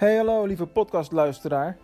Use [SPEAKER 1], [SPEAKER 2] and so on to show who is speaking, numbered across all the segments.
[SPEAKER 1] Hey hallo lieve podcastluisteraar.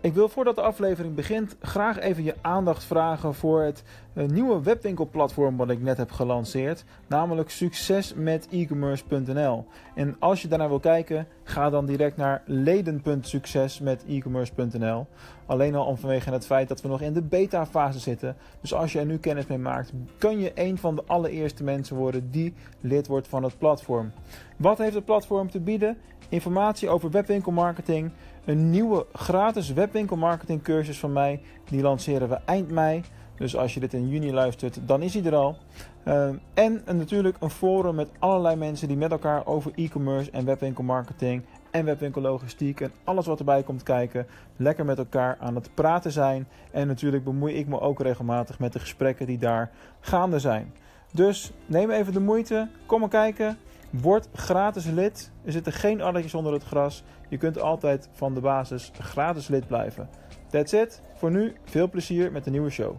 [SPEAKER 1] Ik wil voordat de aflevering begint graag even je aandacht vragen voor het eh, nieuwe webwinkelplatform wat ik net heb gelanceerd, namelijk succesmetecommerce.nl. En als je daarnaar wil kijken, ga dan direct naar leden.succesmetecommerce.nl. Alleen al om vanwege het feit dat we nog in de beta fase zitten. Dus als je er nu kennis mee maakt, kun je een van de allereerste mensen worden die lid wordt van het platform. Wat heeft het platform te bieden? Informatie over webwinkelmarketing, een nieuwe gratis webwinkelmarketing cursus van mij. Die lanceren we eind mei. Dus als je dit in juni luistert, dan is hij er al. Uh, en natuurlijk een forum met allerlei mensen die met elkaar over e-commerce en webwinkelmarketing en webwinkellogistiek en alles wat erbij komt kijken, lekker met elkaar aan het praten zijn. En natuurlijk bemoei ik me ook regelmatig met de gesprekken die daar gaande zijn. Dus neem even de moeite, kom maar kijken. Word gratis lid. Er zitten geen addertjes onder het gras. Je kunt altijd van de basis gratis lid blijven. That's it. Voor nu veel plezier met de nieuwe show.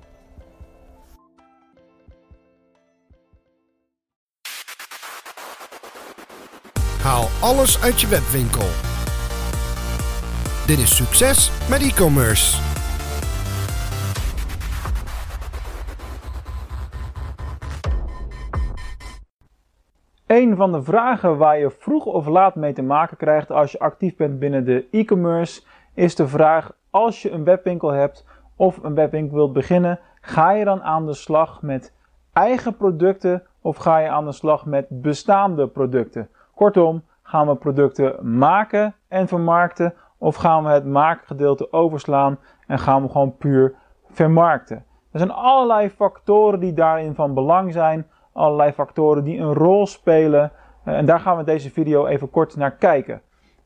[SPEAKER 2] Haal alles uit je webwinkel. Dit is succes met e-commerce.
[SPEAKER 1] Een van de vragen waar je vroeg of laat mee te maken krijgt als je actief bent binnen de e-commerce is de vraag: als je een webwinkel hebt of een webwinkel wilt beginnen, ga je dan aan de slag met eigen producten of ga je aan de slag met bestaande producten? Kortom, gaan we producten maken en vermarkten of gaan we het maakgedeelte overslaan en gaan we gewoon puur vermarkten? Er zijn allerlei factoren die daarin van belang zijn allerlei factoren die een rol spelen. Eh, en daar gaan we deze video even kort naar kijken.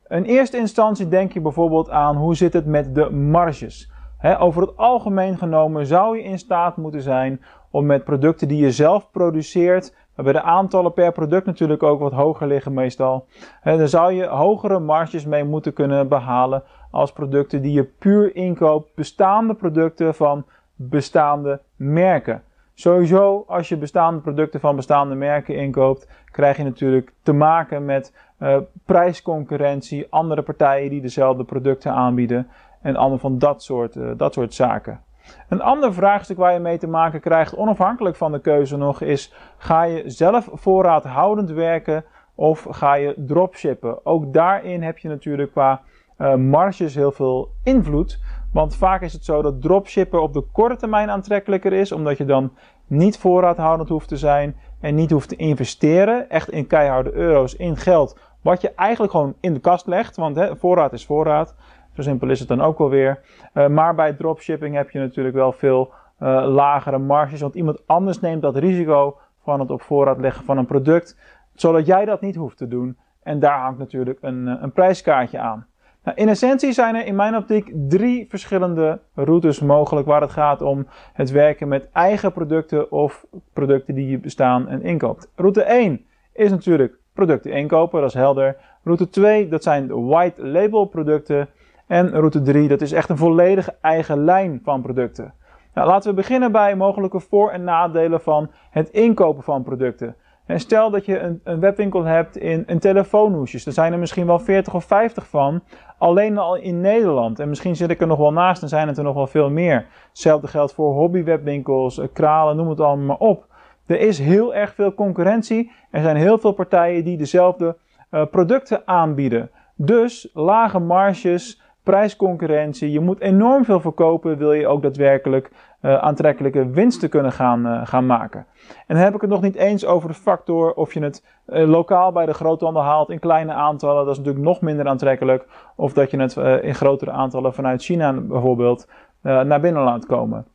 [SPEAKER 1] In eerste instantie denk je bijvoorbeeld aan hoe zit het met de marges. over het algemeen genomen zou je in staat moeten zijn om met producten die je zelf produceert, waarbij de aantallen per product natuurlijk ook wat hoger liggen meestal, dan zou je hogere marges mee moeten kunnen behalen als producten die je puur inkoopt, bestaande producten van bestaande merken. Sowieso, als je bestaande producten van bestaande merken inkoopt, krijg je natuurlijk te maken met uh, prijsconcurrentie, andere partijen die dezelfde producten aanbieden en allemaal van dat soort, uh, dat soort zaken. Een ander vraagstuk waar je mee te maken krijgt, onafhankelijk van de keuze nog, is: ga je zelf voorraadhoudend werken of ga je dropshippen? Ook daarin heb je natuurlijk qua uh, marges heel veel invloed. Want vaak is het zo dat dropshippen op de korte termijn aantrekkelijker is, omdat je dan niet voorraadhoudend hoeft te zijn en niet hoeft te investeren, echt in keiharde euro's, in geld, wat je eigenlijk gewoon in de kast legt, want hè, voorraad is voorraad. Zo simpel is het dan ook wel weer. Uh, maar bij dropshipping heb je natuurlijk wel veel uh, lagere marges, want iemand anders neemt dat risico van het op voorraad leggen van een product, zodat jij dat niet hoeft te doen. En daar hangt natuurlijk een, eh, een prijskaartje aan. Nou, in essentie zijn er in mijn optiek drie verschillende routes mogelijk waar het gaat om het werken met eigen producten of producten die je bestaan en inkoopt. Route 1 is natuurlijk producten inkopen, dat is helder. Route 2, dat zijn white label producten. En route 3, dat is echt een volledige eigen lijn van producten. Nou, laten we beginnen bij mogelijke voor- en nadelen van het inkopen van producten. Stel dat je een, een webwinkel hebt in, een telefoonhoesjes. Er zijn er misschien wel 40 of 50 van. Alleen al in Nederland. En misschien zit ik er nog wel naast en zijn het er nog wel veel meer. Hetzelfde geldt voor hobbywebwinkels, eh, kralen, noem het allemaal maar op. Er is heel erg veel concurrentie. Er zijn heel veel partijen die dezelfde uh, producten aanbieden. Dus lage marges, prijsconcurrentie. Je moet enorm veel verkopen, wil je ook daadwerkelijk uh, aantrekkelijke winsten kunnen gaan, uh, gaan maken. En dan heb ik het nog niet eens over de factor of je het uh, lokaal bij de groothandel haalt in kleine aantallen. Dat is natuurlijk nog minder aantrekkelijk. Of dat je het in grotere aantallen vanuit China bijvoorbeeld naar binnen laat komen.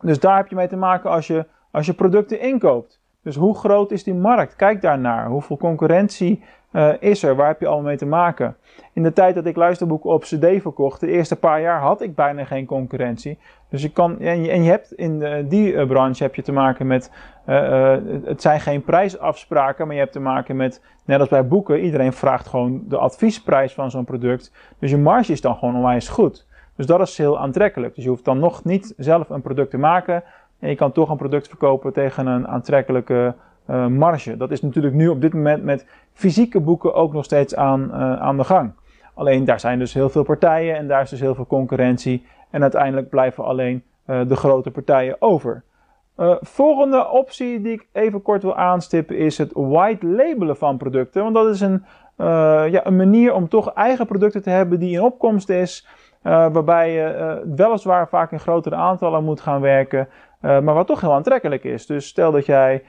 [SPEAKER 1] Dus daar heb je mee te maken als je, als je producten inkoopt. Dus hoe groot is die markt? Kijk daarnaar. Hoeveel concurrentie uh, is er? Waar heb je allemaal mee te maken? In de tijd dat ik luisterboeken op CD verkocht, de eerste paar jaar had ik bijna geen concurrentie. Dus je kan, en je, hebt in die uh, branche heb je te maken met, uh, het zijn geen prijsafspraken, maar je hebt te maken met, net als bij boeken, iedereen vraagt gewoon de adviesprijs van zo'n product. Dus je marge is dan gewoon onwijs goed. Dus dat is heel aantrekkelijk. Dus je hoeft dan nog niet zelf een product te maken. En je kan toch een product verkopen tegen een aantrekkelijke uh, marge. Dat is natuurlijk nu op dit moment met fysieke boeken ook nog steeds aan, uh, aan de gang. Alleen daar zijn dus heel veel partijen en daar is dus heel veel concurrentie. En uiteindelijk blijven alleen de grote partijen over. Volgende optie die ik even kort wil aanstippen is het white labelen van producten. Want dat is een, ja, een manier om toch eigen producten te hebben die in opkomst is. Waarbij je weliswaar vaak in grotere aantallen moet gaan werken. maar wat toch heel aantrekkelijk is. Dus stel dat jij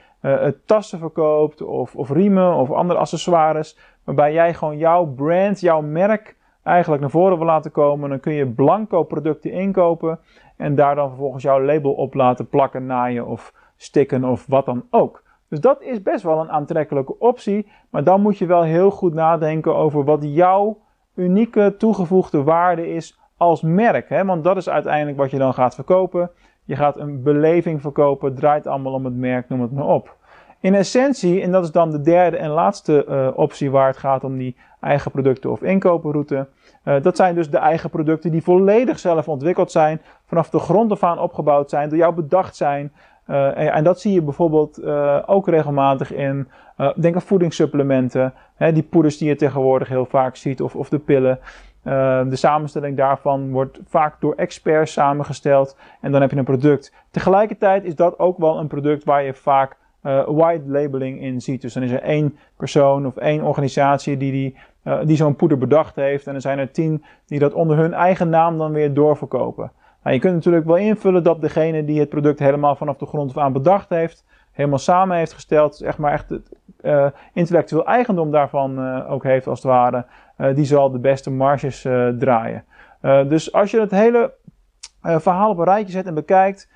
[SPEAKER 1] tassen verkoopt of, of riemen of andere accessoires. Waarbij jij gewoon jouw brand, jouw merk eigenlijk naar voren wil laten komen. Dan kun je blanco producten inkopen. En daar dan vervolgens jouw label op laten plakken, naaien of stikken of wat dan ook. Dus dat is best wel een aantrekkelijke optie. Maar dan moet je wel heel goed nadenken over wat jouw unieke toegevoegde waarde is als merk. Hè? Want dat is uiteindelijk wat je dan gaat verkopen. Je gaat een beleving verkopen, draait allemaal om het merk, noem het maar op. In essentie, en dat is dan de derde en laatste uh, optie waar het gaat om die eigen producten of inkopenroute. Uh, dat zijn dus de eigen producten die volledig zelf ontwikkeld zijn, vanaf de grond af aan opgebouwd zijn, door jou bedacht zijn. En, en, dat zie je bijvoorbeeld ook regelmatig in, denk aan voedingssupplementen, hè, die poeders die je tegenwoordig heel vaak ziet, of, of de pillen. De samenstelling daarvan wordt vaak door experts samengesteld en dan heb je een product. Tegelijkertijd is dat ook wel een product waar je vaak uh, white labeling in ziet. Dus dan is er één persoon of één organisatie die, die, uh, die zo'n poeder bedacht heeft. En dan zijn er tien die dat onder hun eigen naam dan weer doorverkopen. Nou, je kunt natuurlijk wel invullen dat degene die het product helemaal vanaf de grond af aan bedacht heeft, helemaal samen heeft gesteld, zeg maar echt het uh, intellectueel eigendom daarvan ook heeft als het ware, die zal de beste marges draaien. dus als je het hele verhaal op een rijtje zet en bekijkt,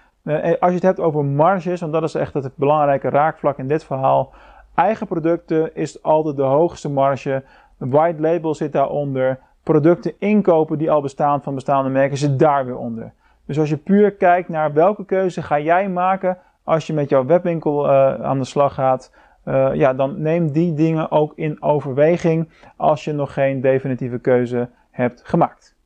[SPEAKER 1] als je het hebt over marges, want dat is echt het belangrijke raakvlak in dit verhaal. Eigen producten is altijd de hoogste marge. White label zit daaronder. Producten inkopen die al bestaan van bestaande merken zit daar weer onder. Dus als je puur kijkt naar welke keuze ga jij maken als je met jouw webwinkel uh, aan de slag gaat, uh, ja, dan neem die dingen ook in overweging als je nog geen definitieve keuze hebt gemaakt.